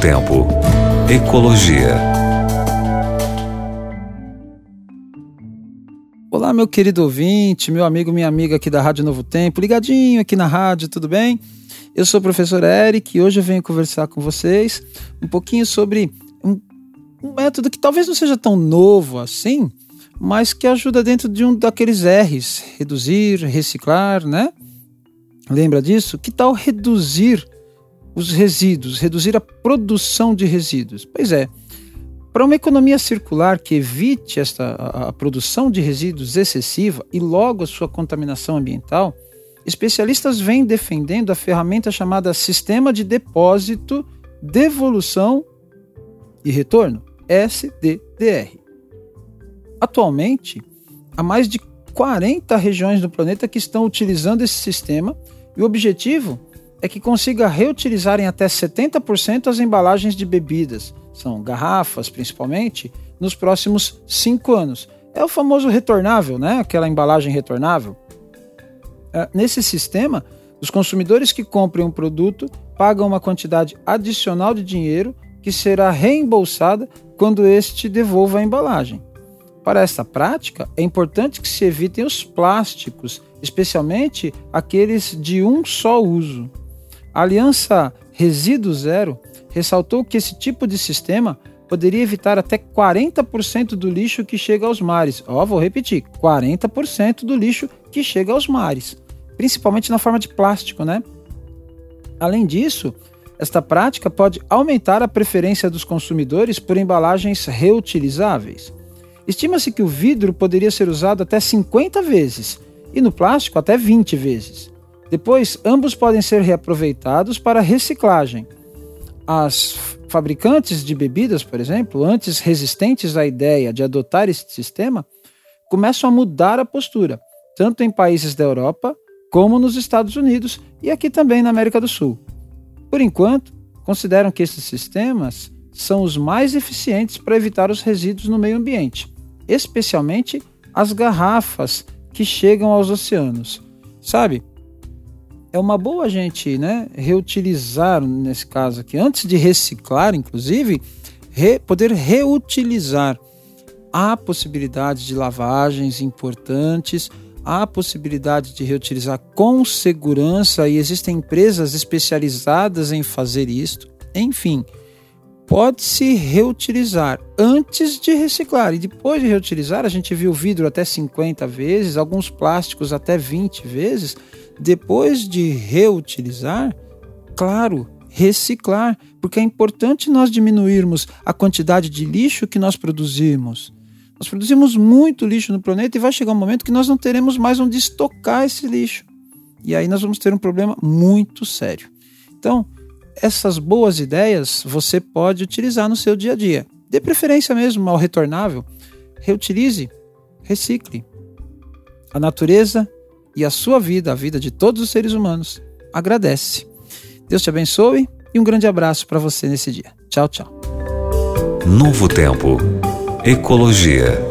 Tempo. Ecologia. Olá, meu querido ouvinte, meu amigo, minha amiga aqui da Rádio Novo Tempo, ligadinho aqui na rádio, tudo bem? Eu sou o professor Eric e hoje eu venho conversar com vocês um pouquinho sobre um, um método que talvez não seja tão novo assim, mas que ajuda dentro de um daqueles R's: reduzir, reciclar, né? Lembra disso? Que tal reduzir os resíduos, reduzir a produção de resíduos? Pois é. Para uma economia circular que evite esta, a, a produção de resíduos excessiva e logo a sua contaminação ambiental, especialistas vêm defendendo a ferramenta chamada Sistema de Depósito, Devolução e Retorno, SDDR. Atualmente, há mais de 40 regiões do planeta que estão utilizando esse sistema e o objetivo é que consiga reutilizar em até 70% as embalagens de bebidas, são garrafas principalmente, nos próximos cinco anos. É o famoso retornável, né? aquela embalagem retornável. É, nesse sistema, os consumidores que comprem um produto pagam uma quantidade adicional de dinheiro que será reembolsada quando este devolva a embalagem. Para esta prática, é importante que se evitem os plásticos, especialmente aqueles de um só uso. A Aliança Resíduo Zero ressaltou que esse tipo de sistema poderia evitar até 40% do lixo que chega aos mares. Ó, oh, vou repetir: 40% do lixo que chega aos mares, principalmente na forma de plástico, né? Além disso, esta prática pode aumentar a preferência dos consumidores por embalagens reutilizáveis. Estima-se que o vidro poderia ser usado até 50 vezes e no plástico até 20 vezes. Depois, ambos podem ser reaproveitados para reciclagem. As fabricantes de bebidas, por exemplo, antes resistentes à ideia de adotar esse sistema, começam a mudar a postura, tanto em países da Europa como nos Estados Unidos e aqui também na América do Sul. Por enquanto, consideram que esses sistemas são os mais eficientes para evitar os resíduos no meio ambiente especialmente as garrafas que chegam aos oceanos. Sabe? É uma boa a gente né, reutilizar, nesse caso aqui, antes de reciclar, inclusive, re, poder reutilizar. Há possibilidade de lavagens importantes, há possibilidade de reutilizar com segurança e existem empresas especializadas em fazer isto. Enfim, pode-se reutilizar antes de reciclar. E depois de reutilizar, a gente viu vidro até 50 vezes, alguns plásticos até 20 vezes. Depois de reutilizar, claro, reciclar, porque é importante nós diminuirmos a quantidade de lixo que nós produzimos. Nós produzimos muito lixo no planeta e vai chegar um momento que nós não teremos mais onde estocar esse lixo. E aí nós vamos ter um problema muito sério. Então, essas boas ideias você pode utilizar no seu dia a dia. Dê preferência mesmo ao retornável. Reutilize, recicle. A natureza e a sua vida, a vida de todos os seres humanos, agradece. Deus te abençoe e um grande abraço para você nesse dia. Tchau, tchau. Novo Tempo. Ecologia.